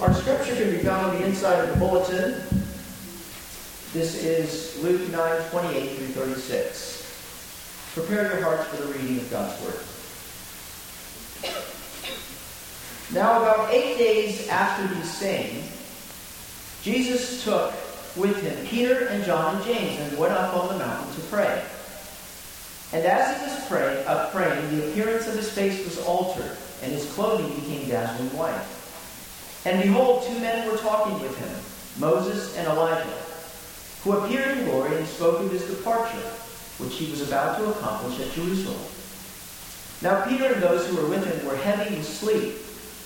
Our scripture can be found on the inside of the bulletin. This is Luke 9 28 through 36. Prepare your hearts for the reading of God's Word. Now, about eight days after these sayings, Jesus took with him Peter and John and James and went up on the mountain to pray. And as he was pray, uh, praying, the appearance of his face was altered, and his clothing became dazzling white. And behold, two men were talking with him, Moses and Elijah, who appeared in glory and spoke of his departure, which he was about to accomplish at Jerusalem. Now Peter and those who were with him were heavy with sleep,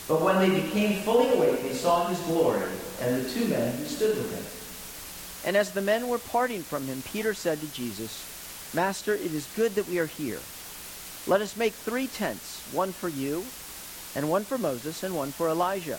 but when they became fully awake, they saw his glory and the two men who stood with him. And as the men were parting from him, Peter said to Jesus, Master, it is good that we are here. Let us make three tents, one for you, and one for Moses, and one for Elijah,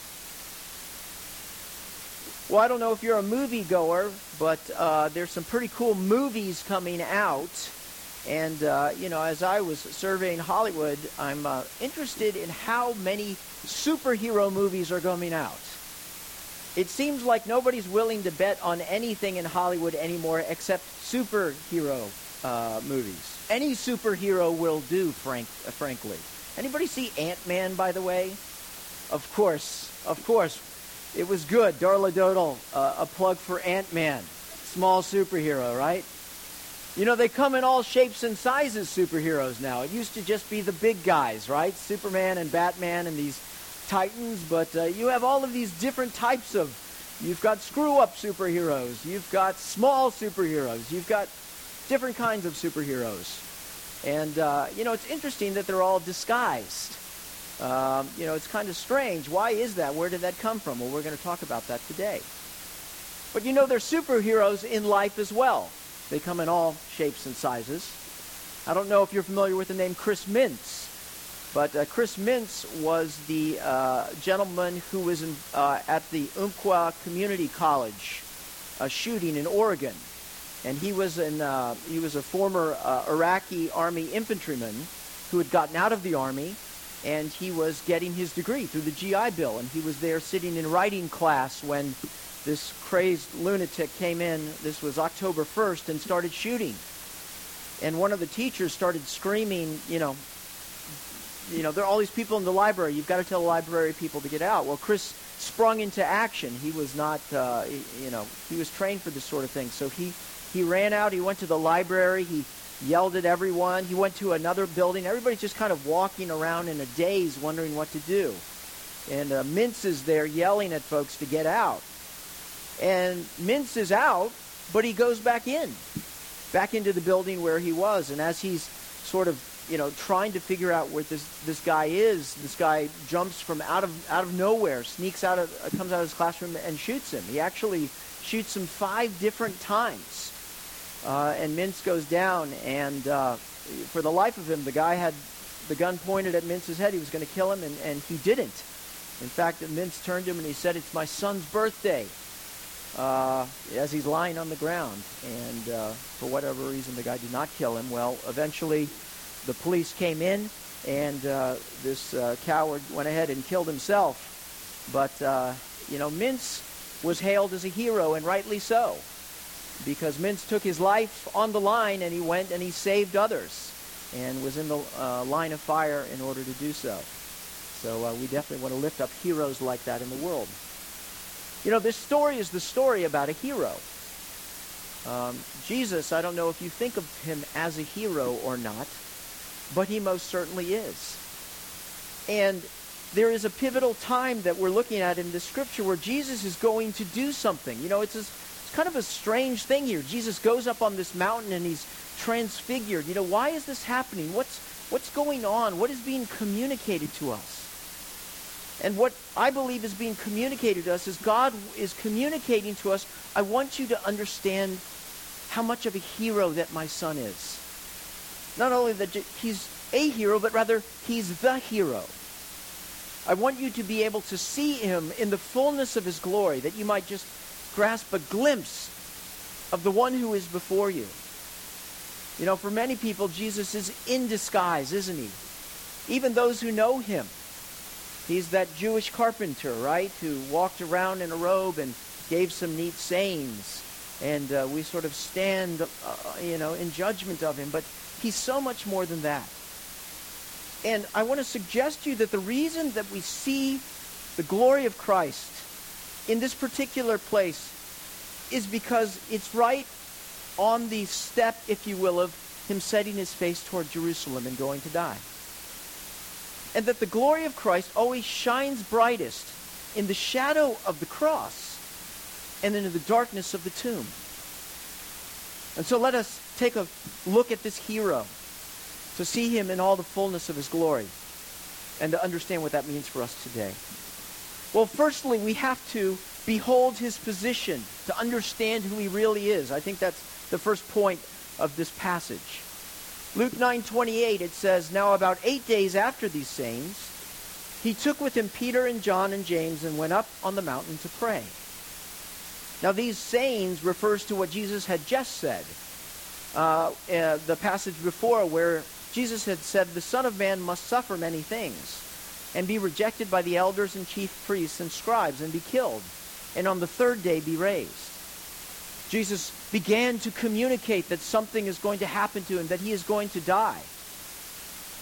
Well, I don't know if you're a movie goer, but uh, there's some pretty cool movies coming out. And, uh, you know, as I was surveying Hollywood, I'm uh, interested in how many superhero movies are coming out. It seems like nobody's willing to bet on anything in Hollywood anymore except superhero uh, movies. Any superhero will do, frank, uh, frankly. Anybody see Ant-Man, by the way? Of course, of course. It was good. Darla Dodal, uh, a plug for Ant-Man. Small superhero, right? You know, they come in all shapes and sizes, superheroes now. It used to just be the big guys, right? Superman and Batman and these titans, but uh, you have all of these different types of. You've got screw up superheroes, you've got small superheroes, you've got different kinds of superheroes. And, uh, you know, it's interesting that they're all disguised. Um, you know, it's kind of strange. Why is that? Where did that come from? Well, we're going to talk about that today. But you know, they're superheroes in life as well. They come in all shapes and sizes. I don't know if you're familiar with the name Chris Mintz, but uh, Chris Mintz was the uh, gentleman who was in, uh, at the Umpqua Community College shooting in Oregon and he was an uh, he was a former uh, Iraqi army infantryman who had gotten out of the army, and he was getting his degree through the GI Bill, and he was there sitting in writing class when this crazed lunatic came in. This was October 1st, and started shooting. And one of the teachers started screaming, you know, you know, there are all these people in the library. You've got to tell the library people to get out. Well, Chris sprung into action. He was not, uh, you know, he was trained for this sort of thing. So he he ran out. He went to the library. He yelled at everyone. He went to another building. Everybody's just kind of walking around in a daze, wondering what to do. And uh, Mintz is there yelling at folks to get out. And Mintz is out, but he goes back in, back into the building where he was. And as he's sort of, you know, trying to figure out where this this guy is, this guy jumps from out of out of nowhere, sneaks out of, comes out of his classroom and shoots him. He actually shoots him five different times uh, and Mintz goes down, and uh, for the life of him, the guy had the gun pointed at Mintz's head. He was going to kill him, and, and he didn't. In fact, Mintz turned to him and he said, It's my son's birthday. Uh, as he's lying on the ground. And uh, for whatever reason, the guy did not kill him. Well, eventually, the police came in, and uh, this uh, coward went ahead and killed himself. But, you know, Mintz was hailed as a hero, and rightly so because Mintz took his life on the line and he went and he saved others and was in the uh, line of fire in order to do so. So uh, we definitely want to lift up heroes like that in the world. You know, this story is the story about a hero. Um, Jesus, I don't know if you think of him as a hero or not, but he most certainly is. And there is a pivotal time that we're looking at in the scripture where Jesus is going to do something. You know, it's this kind of a strange thing here. Jesus goes up on this mountain and he's transfigured. You know, why is this happening? What's, what's going on? What is being communicated to us? And what I believe is being communicated to us is God is communicating to us, I want you to understand how much of a hero that my son is. Not only that he's a hero, but rather he's the hero. I want you to be able to see him in the fullness of his glory, that you might just grasp a glimpse of the one who is before you. You know, for many people, Jesus is in disguise, isn't he? Even those who know him. He's that Jewish carpenter, right, who walked around in a robe and gave some neat sayings. And uh, we sort of stand, uh, you know, in judgment of him. But he's so much more than that. And I want to suggest to you that the reason that we see the glory of Christ in this particular place is because it's right on the step, if you will, of him setting his face toward Jerusalem and going to die. And that the glory of Christ always shines brightest in the shadow of the cross and in the darkness of the tomb. And so let us take a look at this hero to see him in all the fullness of his glory and to understand what that means for us today. Well, firstly, we have to behold his position to understand who he really is. I think that's the first point of this passage. Luke 9:28 it says, "Now about 8 days after these sayings, he took with him Peter and John and James and went up on the mountain to pray." Now these sayings refers to what Jesus had just said. Uh, uh, the passage before where Jesus had said, "The Son of Man must suffer many things." And be rejected by the elders and chief priests and scribes and be killed and on the third day be raised. Jesus began to communicate that something is going to happen to him, that he is going to die.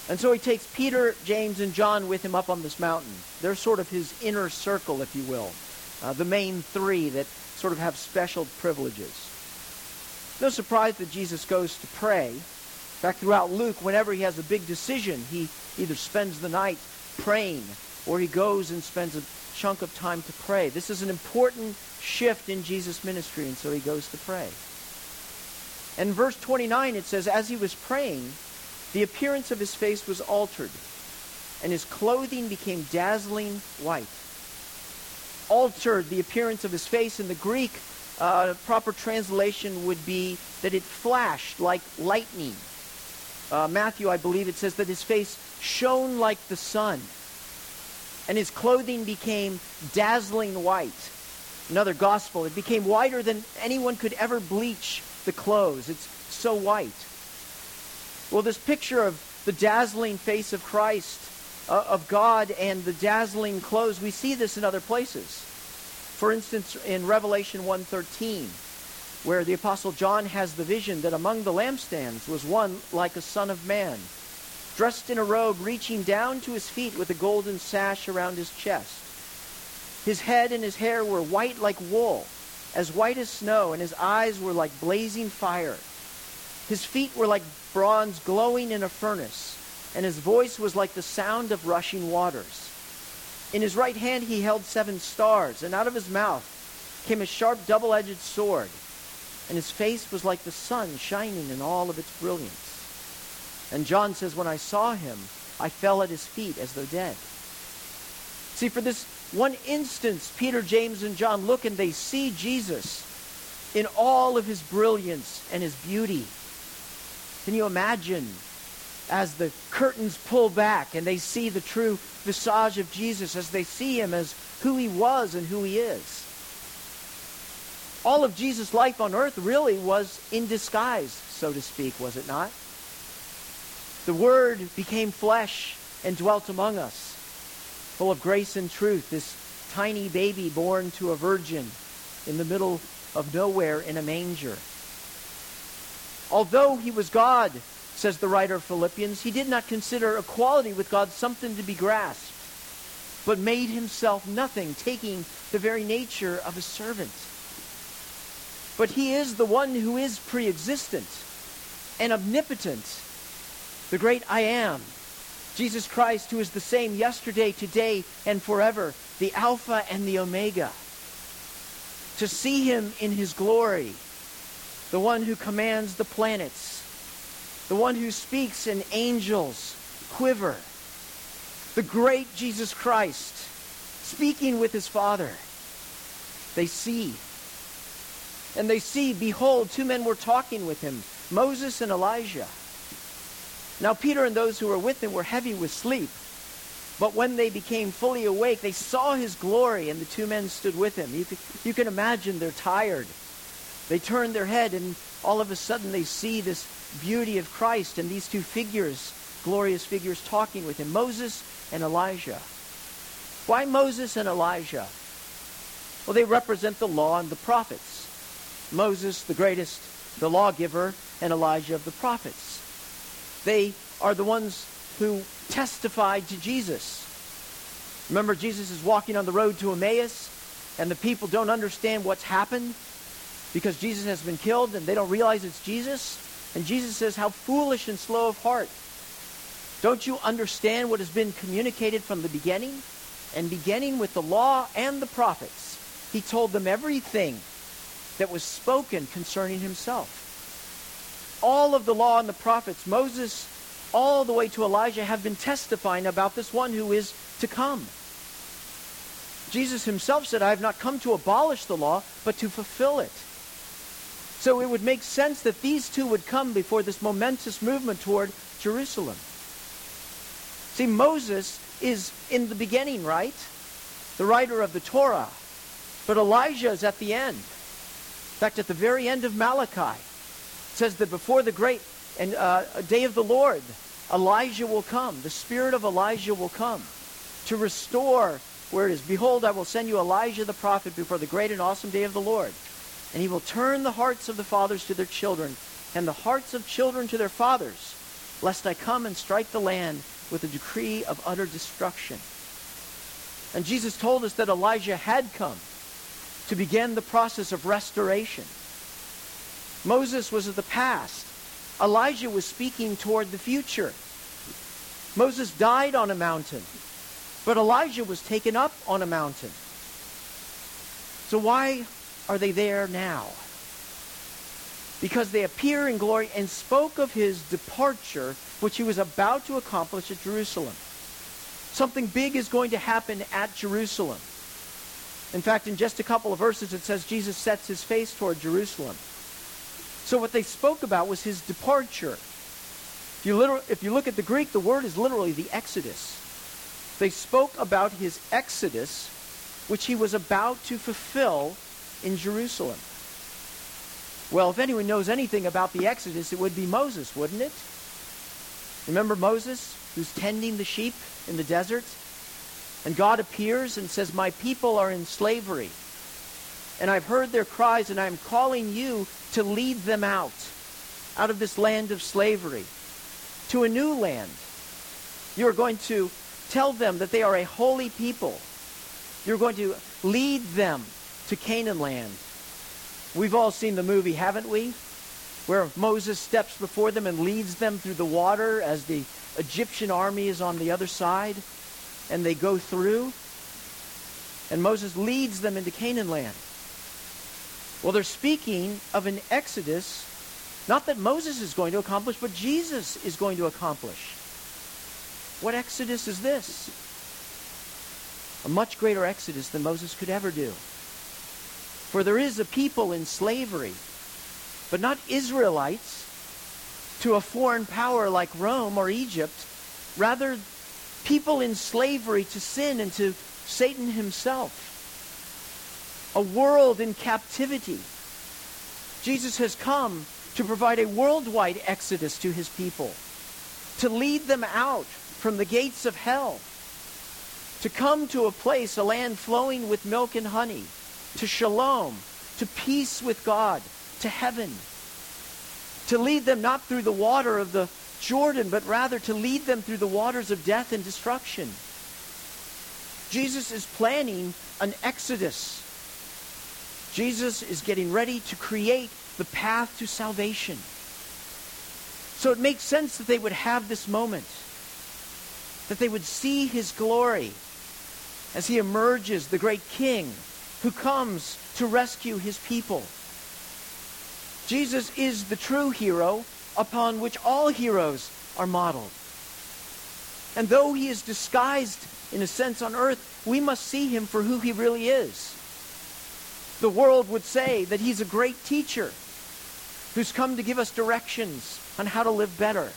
And so he takes Peter, James, and John with him up on this mountain. They're sort of his inner circle, if you will, uh, the main three that sort of have special privileges. No surprise that Jesus goes to pray. In fact, throughout Luke, whenever he has a big decision, he either spends the night praying or he goes and spends a chunk of time to pray. This is an important shift in Jesus' ministry, and so he goes to pray. And verse 29, it says, As he was praying, the appearance of his face was altered, and his clothing became dazzling white. Altered the appearance of his face in the Greek, uh, proper translation would be that it flashed like lightning. Uh, Matthew, I believe it says that his face shone like the sun and his clothing became dazzling white. Another gospel, it became whiter than anyone could ever bleach the clothes. It's so white. Well, this picture of the dazzling face of Christ, uh, of God, and the dazzling clothes, we see this in other places. For instance, in Revelation 1.13, where the Apostle John has the vision that among the lampstands was one like a son of man, dressed in a robe reaching down to his feet with a golden sash around his chest. His head and his hair were white like wool, as white as snow, and his eyes were like blazing fire. His feet were like bronze glowing in a furnace, and his voice was like the sound of rushing waters. In his right hand he held seven stars, and out of his mouth came a sharp double edged sword, and his face was like the sun shining in all of its brilliance. And John says, When I saw him, I fell at his feet as though dead. See, for this one instance, Peter, James, and John look and they see Jesus in all of his brilliance and his beauty. Can you imagine as the curtains pull back and they see the true visage of Jesus, as they see him as who he was and who he is? All of Jesus' life on earth really was in disguise, so to speak, was it not? The Word became flesh and dwelt among us, full of grace and truth, this tiny baby born to a virgin in the middle of nowhere in a manger. Although he was God, says the writer of Philippians, he did not consider equality with God something to be grasped, but made himself nothing, taking the very nature of a servant. But he is the one who is pre existent and omnipotent the great I am, Jesus Christ, who is the same yesterday, today, and forever, the Alpha and the Omega. To see him in his glory, the one who commands the planets, the one who speaks and angels quiver, the great Jesus Christ, speaking with his Father. They see. And they see, behold, two men were talking with him, Moses and Elijah. Now Peter and those who were with him were heavy with sleep. But when they became fully awake, they saw his glory, and the two men stood with him. You can, you can imagine they're tired. They turn their head, and all of a sudden they see this beauty of Christ and these two figures, glorious figures, talking with him Moses and Elijah. Why Moses and Elijah? Well, they represent the law and the prophets. Moses, the greatest, the lawgiver, and Elijah of the prophets. They are the ones who testified to Jesus. Remember, Jesus is walking on the road to Emmaus, and the people don't understand what's happened because Jesus has been killed and they don't realize it's Jesus. And Jesus says, How foolish and slow of heart. Don't you understand what has been communicated from the beginning? And beginning with the law and the prophets, he told them everything that was spoken concerning himself. All of the law and the prophets, Moses all the way to Elijah, have been testifying about this one who is to come. Jesus himself said, I have not come to abolish the law, but to fulfill it. So it would make sense that these two would come before this momentous movement toward Jerusalem. See, Moses is in the beginning, right? The writer of the Torah. But Elijah is at the end. In fact, at the very end of Malachi, says that before the great and uh, day of the Lord, Elijah will come. The spirit of Elijah will come to restore where it is. Behold, I will send you Elijah the prophet before the great and awesome day of the Lord. And he will turn the hearts of the fathers to their children, and the hearts of children to their fathers, lest I come and strike the land with a decree of utter destruction. And Jesus told us that Elijah had come to begin the process of restoration. Moses was of the past. Elijah was speaking toward the future. Moses died on a mountain, but Elijah was taken up on a mountain. So why are they there now? Because they appear in glory and spoke of his departure, which he was about to accomplish at Jerusalem. Something big is going to happen at Jerusalem. In fact, in just a couple of verses, it says Jesus sets his face toward Jerusalem. So what they spoke about was his departure. If you, if you look at the Greek, the word is literally the Exodus. They spoke about his Exodus, which he was about to fulfill in Jerusalem. Well, if anyone knows anything about the Exodus, it would be Moses, wouldn't it? Remember Moses, who's tending the sheep in the desert? And God appears and says, My people are in slavery. And I've heard their cries, and I'm calling you to lead them out, out of this land of slavery, to a new land. You're going to tell them that they are a holy people. You're going to lead them to Canaan land. We've all seen the movie, haven't we? Where Moses steps before them and leads them through the water as the Egyptian army is on the other side and they go through. And Moses leads them into Canaan land. Well, they're speaking of an exodus, not that Moses is going to accomplish, but Jesus is going to accomplish. What exodus is this? A much greater exodus than Moses could ever do. For there is a people in slavery, but not Israelites to a foreign power like Rome or Egypt. Rather, people in slavery to sin and to Satan himself. A world in captivity. Jesus has come to provide a worldwide exodus to his people, to lead them out from the gates of hell, to come to a place, a land flowing with milk and honey to shalom, to peace with God, to heaven. To lead them not through the water of the Jordan, but rather to lead them through the waters of death and destruction. Jesus is planning an exodus. Jesus is getting ready to create the path to salvation. So it makes sense that they would have this moment, that they would see his glory as he emerges, the great king who comes to rescue his people. Jesus is the true hero upon which all heroes are modeled. And though he is disguised, in a sense, on earth, we must see him for who he really is. The world would say that he's a great teacher who's come to give us directions on how to live better.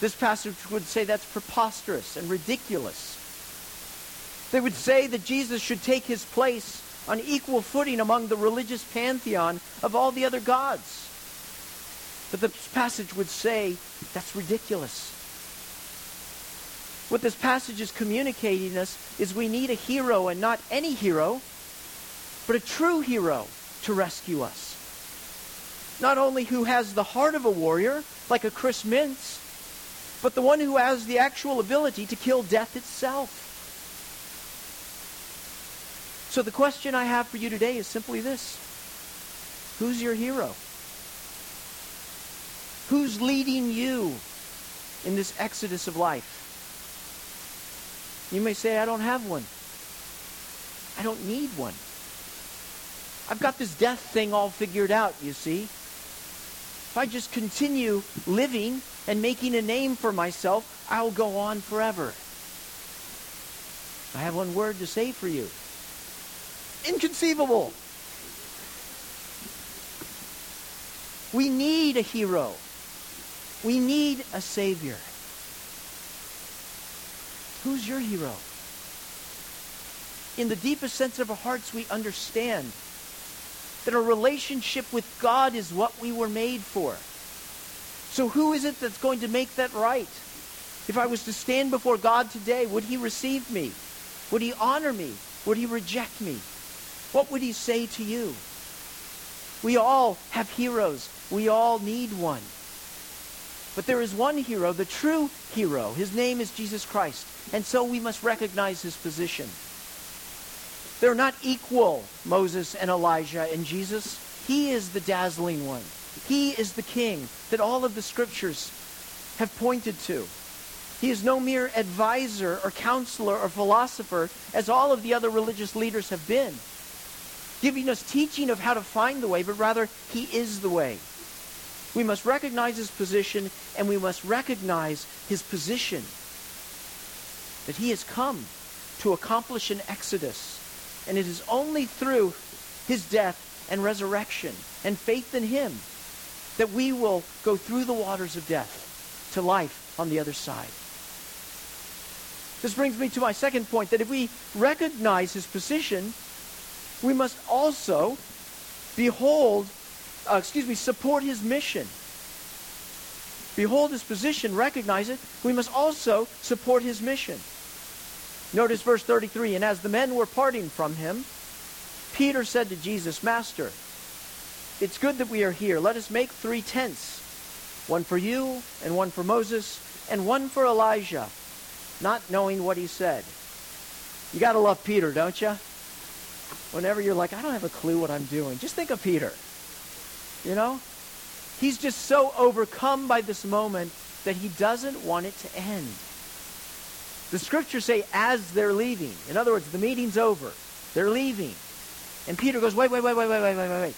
This passage would say that's preposterous and ridiculous. They would say that Jesus should take his place on equal footing among the religious pantheon of all the other gods. But the passage would say that's ridiculous. What this passage is communicating us is we need a hero and not any hero, but a true hero to rescue us. Not only who has the heart of a warrior, like a Chris Mintz, but the one who has the actual ability to kill death itself. So the question I have for you today is simply this. Who's your hero? Who's leading you in this exodus of life? You may say, I don't have one. I don't need one. I've got this death thing all figured out, you see. If I just continue living and making a name for myself, I'll go on forever. I have one word to say for you inconceivable. We need a hero. We need a savior. Who's your hero? In the deepest sense of our hearts, we understand that a relationship with God is what we were made for. So who is it that's going to make that right? If I was to stand before God today, would he receive me? Would he honor me? Would he reject me? What would he say to you? We all have heroes. We all need one. But there is one hero, the true hero. His name is Jesus Christ. And so we must recognize his position. They're not equal, Moses and Elijah and Jesus. He is the dazzling one. He is the king that all of the scriptures have pointed to. He is no mere advisor or counselor or philosopher as all of the other religious leaders have been giving us teaching of how to find the way, but rather he is the way. We must recognize his position and we must recognize his position that he has come to accomplish an exodus. And it is only through his death and resurrection and faith in him that we will go through the waters of death to life on the other side. This brings me to my second point that if we recognize his position, we must also behold, uh, excuse me, support his mission. Behold his position, recognize it. We must also support his mission. Notice verse 33 And as the men were parting from him, Peter said to Jesus, Master, it's good that we are here. Let us make three tents one for you, and one for Moses, and one for Elijah, not knowing what he said. You got to love Peter, don't you? whenever you're like, I don't have a clue what I'm doing, just think of Peter. You know? He's just so overcome by this moment that he doesn't want it to end. The scriptures say, as they're leaving. In other words, the meeting's over. They're leaving. And Peter goes, wait, wait, wait, wait, wait, wait, wait, wait.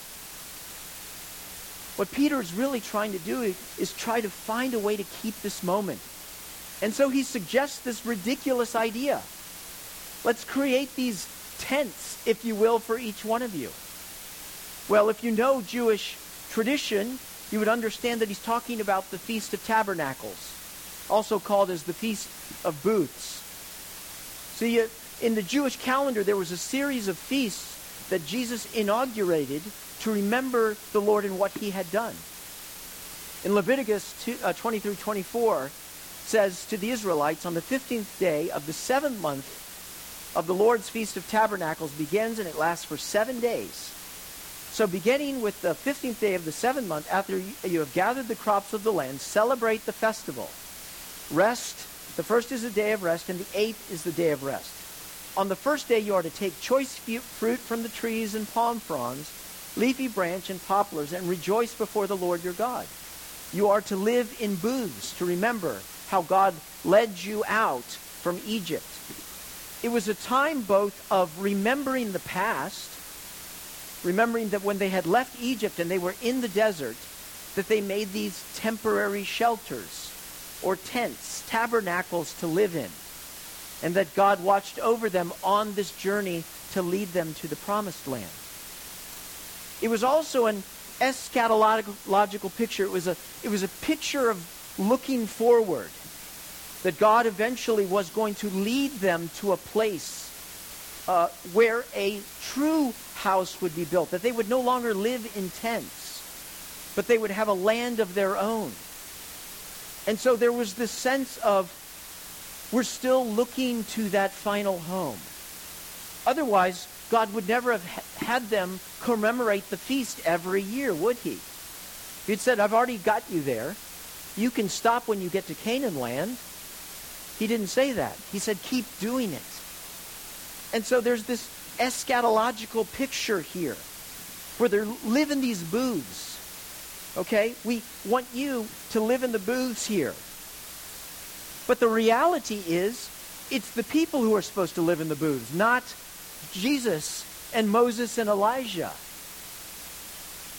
What Peter is really trying to do is try to find a way to keep this moment. And so he suggests this ridiculous idea. Let's create these tents, if you will, for each one of you. Well, if you know Jewish tradition, you would understand that he's talking about the Feast of Tabernacles, also called as the Feast of Booths. See, in the Jewish calendar, there was a series of feasts that Jesus inaugurated to remember the Lord and what he had done. In Leviticus 2, uh, 20 through 24 says to the Israelites, on the 15th day of the seventh month of the Lord's Feast of Tabernacles begins and it lasts for seven days. So, beginning with the 15th day of the seventh month, after you have gathered the crops of the land, celebrate the festival. Rest. The first is the day of rest, and the eighth is the day of rest. On the first day, you are to take choice fruit from the trees and palm fronds, leafy branch and poplars, and rejoice before the Lord your God. You are to live in booths to remember how God led you out from Egypt it was a time both of remembering the past, remembering that when they had left Egypt and they were in the desert, that they made these temporary shelters or tents, tabernacles to live in, and that God watched over them on this journey to lead them to the promised land. It was also an eschatological picture. It was a, it was a picture of looking forward, that God eventually was going to lead them to a place uh, where a true house would be built, that they would no longer live in tents, but they would have a land of their own. And so there was this sense of we're still looking to that final home. Otherwise, God would never have had them commemorate the feast every year, would he? He'd said, I've already got you there. You can stop when you get to Canaan land. He didn't say that. He said, keep doing it. And so there's this eschatological picture here where they live in these booths. Okay? We want you to live in the booths here. But the reality is, it's the people who are supposed to live in the booths, not Jesus and Moses and Elijah.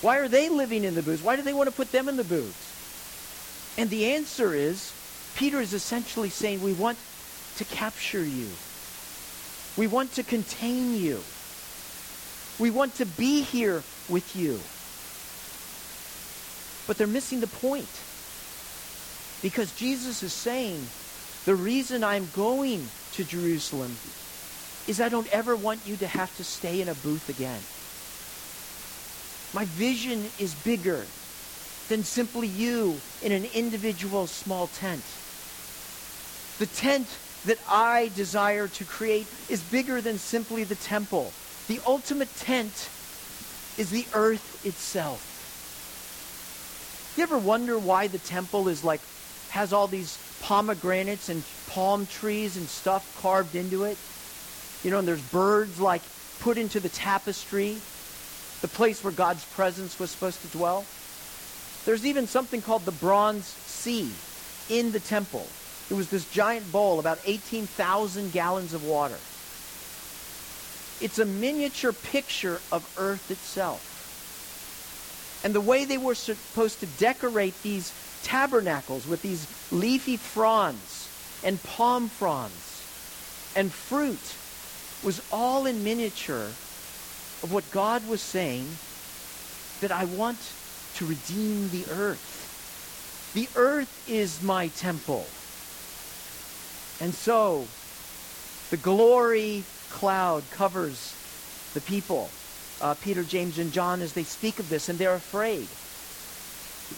Why are they living in the booths? Why do they want to put them in the booths? And the answer is Peter is essentially saying, We want to capture you. We want to contain you. We want to be here with you. But they're missing the point. Because Jesus is saying, the reason I'm going to Jerusalem is I don't ever want you to have to stay in a booth again. My vision is bigger than simply you in an individual small tent. The tent that I desire to create is bigger than simply the temple. The ultimate tent is the earth itself. You ever wonder why the temple is like has all these pomegranates and palm trees and stuff carved into it? You know, and there's birds like put into the tapestry, the place where God's presence was supposed to dwell. There's even something called the bronze sea in the temple. It was this giant bowl, about 18,000 gallons of water. It's a miniature picture of Earth itself. And the way they were supposed to decorate these tabernacles with these leafy fronds and palm fronds and fruit was all in miniature of what God was saying that I want to redeem the earth. The earth is my temple. And so, the glory cloud covers the people, uh, Peter, James, and John, as they speak of this, and they're afraid.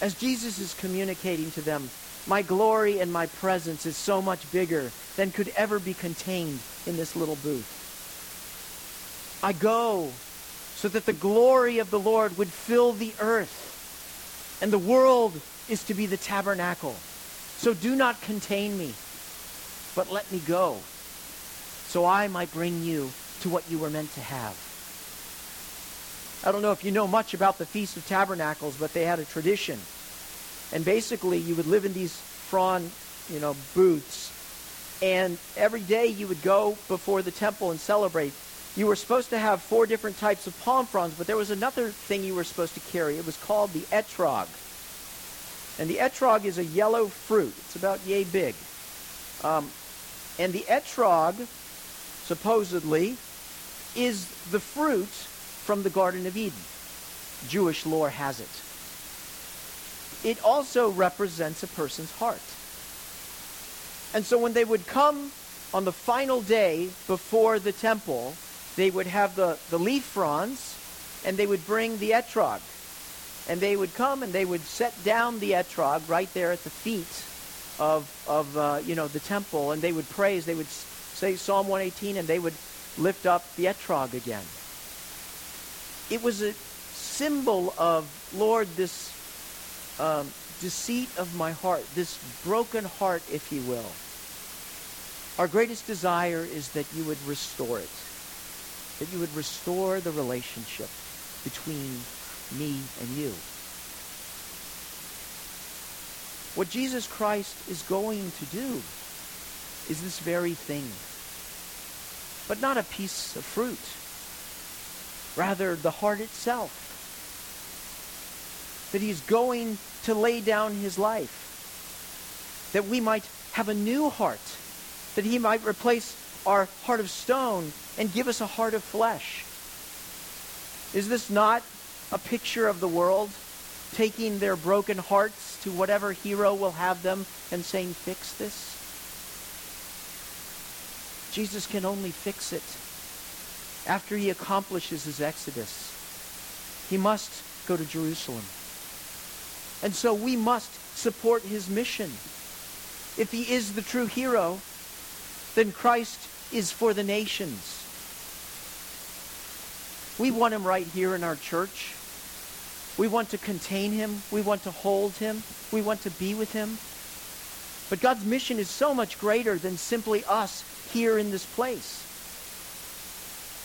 As Jesus is communicating to them, my glory and my presence is so much bigger than could ever be contained in this little booth. I go so that the glory of the Lord would fill the earth, and the world is to be the tabernacle. So do not contain me but let me go so I might bring you to what you were meant to have. I don't know if you know much about the Feast of Tabernacles, but they had a tradition. And basically, you would live in these frond, you know, booths, and every day you would go before the temple and celebrate. You were supposed to have four different types of palm fronds, but there was another thing you were supposed to carry. It was called the etrog. And the etrog is a yellow fruit. It's about yay big. Um, and the etrog, supposedly, is the fruit from the Garden of Eden. Jewish lore has it. It also represents a person's heart. And so when they would come on the final day before the temple, they would have the, the leaf fronds and they would bring the etrog. And they would come and they would set down the etrog right there at the feet of, of uh, you know, the temple, and they would praise. They would say Psalm 118, and they would lift up the etrog again. It was a symbol of, Lord, this um, deceit of my heart, this broken heart, if you will. Our greatest desire is that you would restore it, that you would restore the relationship between me and you. What Jesus Christ is going to do is this very thing. But not a piece of fruit. Rather, the heart itself. That he's going to lay down his life. that we might have a new heart, that he might replace our heart of stone and give us a heart of flesh. Is this not a picture of the world taking their broken hearts to whatever hero will have them and saying, Fix this? Jesus can only fix it after he accomplishes his exodus. He must go to Jerusalem. And so we must support his mission. If he is the true hero, then Christ is for the nations. We want him right here in our church. We want to contain him. We want to hold him. We want to be with him. But God's mission is so much greater than simply us here in this place.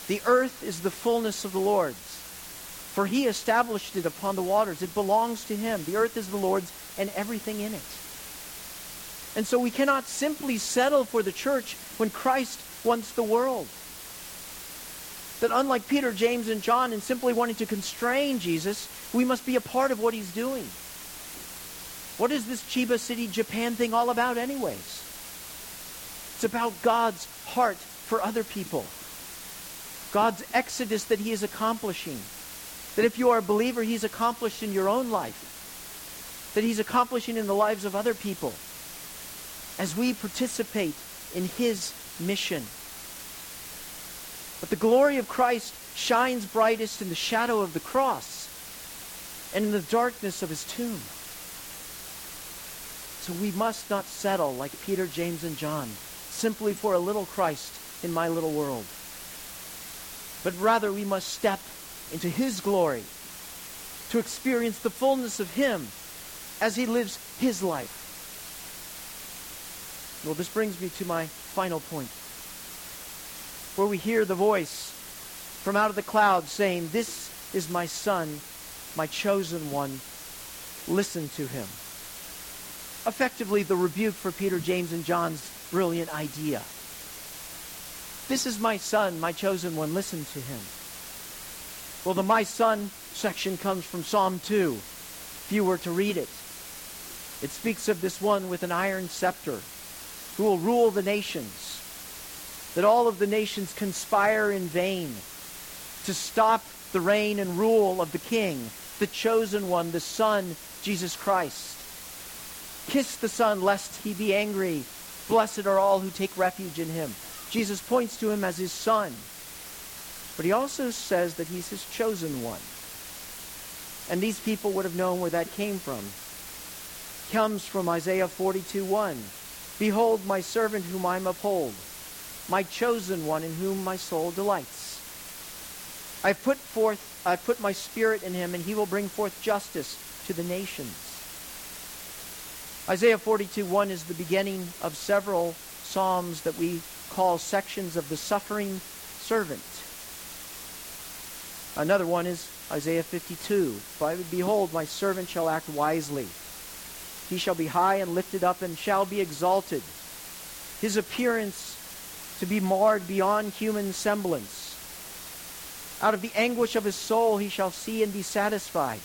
The earth is the fullness of the Lord's, for he established it upon the waters. It belongs to him. The earth is the Lord's and everything in it. And so we cannot simply settle for the church when Christ wants the world. That unlike Peter, James, and John, in simply wanting to constrain Jesus, we must be a part of what he's doing. What is this Chiba City, Japan thing all about, anyways? It's about God's heart for other people. God's exodus that he is accomplishing. That if you are a believer, he's accomplished in your own life. That he's accomplishing in the lives of other people. As we participate in his mission. But the glory of Christ shines brightest in the shadow of the cross and in the darkness of his tomb. So we must not settle like Peter, James, and John simply for a little Christ in my little world. But rather we must step into his glory to experience the fullness of him as he lives his life. Well, this brings me to my final point, where we hear the voice from out of the clouds saying, This is my son, my chosen one. Listen to him. Effectively, the rebuke for Peter, James, and John's brilliant idea. This is my son, my chosen one. Listen to him. Well, the my son section comes from Psalm 2, if you were to read it. It speaks of this one with an iron scepter who will rule the nations. That all of the nations conspire in vain to stop the reign and rule of the king, the chosen one, the Son, Jesus Christ. Kiss the Son, lest he be angry. Blessed are all who take refuge in him. Jesus points to him as his Son. But he also says that he's his chosen one. And these people would have known where that came from. It comes from Isaiah 42:1. Behold, my servant whom I uphold, my chosen one in whom my soul delights. I put forth, I put my spirit in him, and he will bring forth justice to the nations. Isaiah 42:1 is the beginning of several psalms that we call sections of the suffering servant. Another one is Isaiah 52. Behold, my servant shall act wisely. He shall be high and lifted up and shall be exalted. His appearance to be marred beyond human semblance. Out of the anguish of his soul he shall see and be satisfied.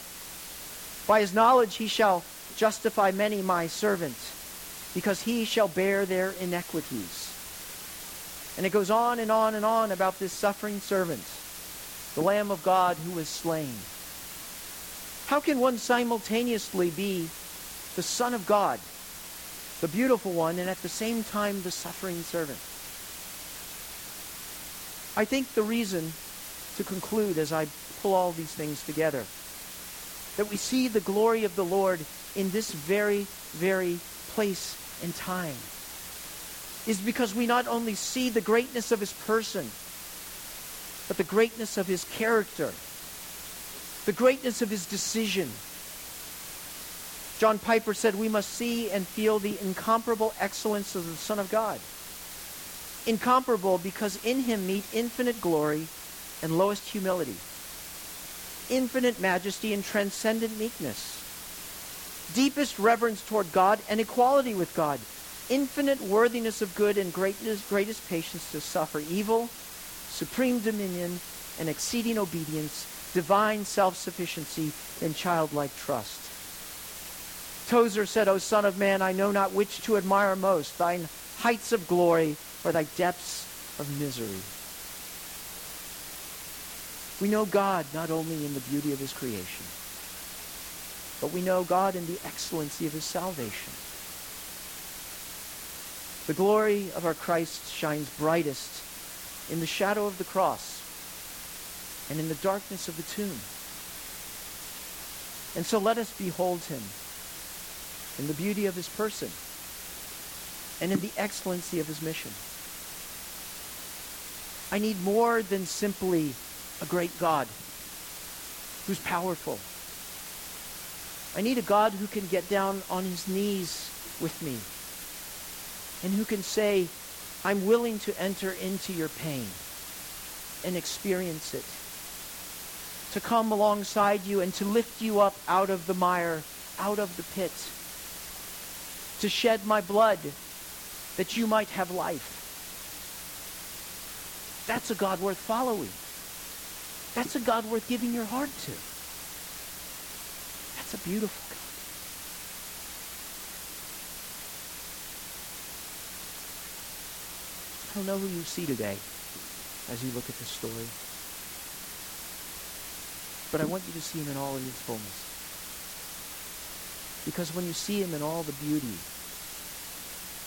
By his knowledge he shall justify many, my servant, because he shall bear their iniquities. And it goes on and on and on about this suffering servant, the Lamb of God who was slain. How can one simultaneously be the Son of God, the beautiful one, and at the same time the suffering servant. I think the reason, to conclude as I pull all these things together, that we see the glory of the Lord in this very, very place and time is because we not only see the greatness of his person, but the greatness of his character, the greatness of his decision, John Piper said, We must see and feel the incomparable excellence of the Son of God. Incomparable because in him meet infinite glory and lowest humility, infinite majesty and transcendent meekness, deepest reverence toward God and equality with God, infinite worthiness of good and greatness, greatest patience to suffer evil, supreme dominion and exceeding obedience, divine self-sufficiency and childlike trust Tozer said, O Son of Man, I know not which to admire most, thine heights of glory or thy depths of misery. We know God not only in the beauty of his creation, but we know God in the excellency of his salvation. The glory of our Christ shines brightest in the shadow of the cross and in the darkness of the tomb. And so let us behold him in the beauty of his person and in the excellency of his mission. I need more than simply a great God who's powerful. I need a God who can get down on his knees with me and who can say, I'm willing to enter into your pain and experience it. To come alongside you and to lift you up out of the mire, out of the pit. To shed my blood that you might have life. That's a God worth following. That's a God worth giving your heart to. That's a beautiful God. I don't know who you see today as you look at this story. But I want you to see him in all of his fullness. Because when you see him in all the beauty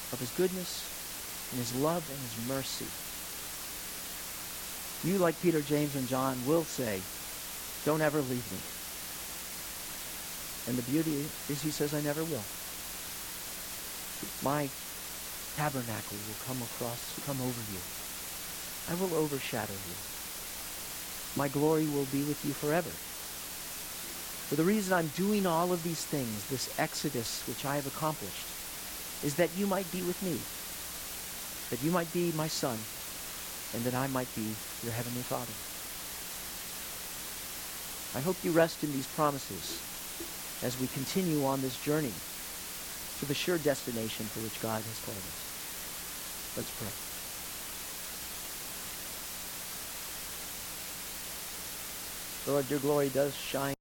of his goodness and his love and his mercy, you, like Peter, James, and John, will say, Don't ever leave me. And the beauty is, he says, I never will. My tabernacle will come across, come over you. I will overshadow you. My glory will be with you forever. For the reason I'm doing all of these things, this exodus which I have accomplished, is that you might be with me, that you might be my son, and that I might be your heavenly Father. I hope you rest in these promises as we continue on this journey to the sure destination for which God has called us. Let's pray. Lord, your glory does shine.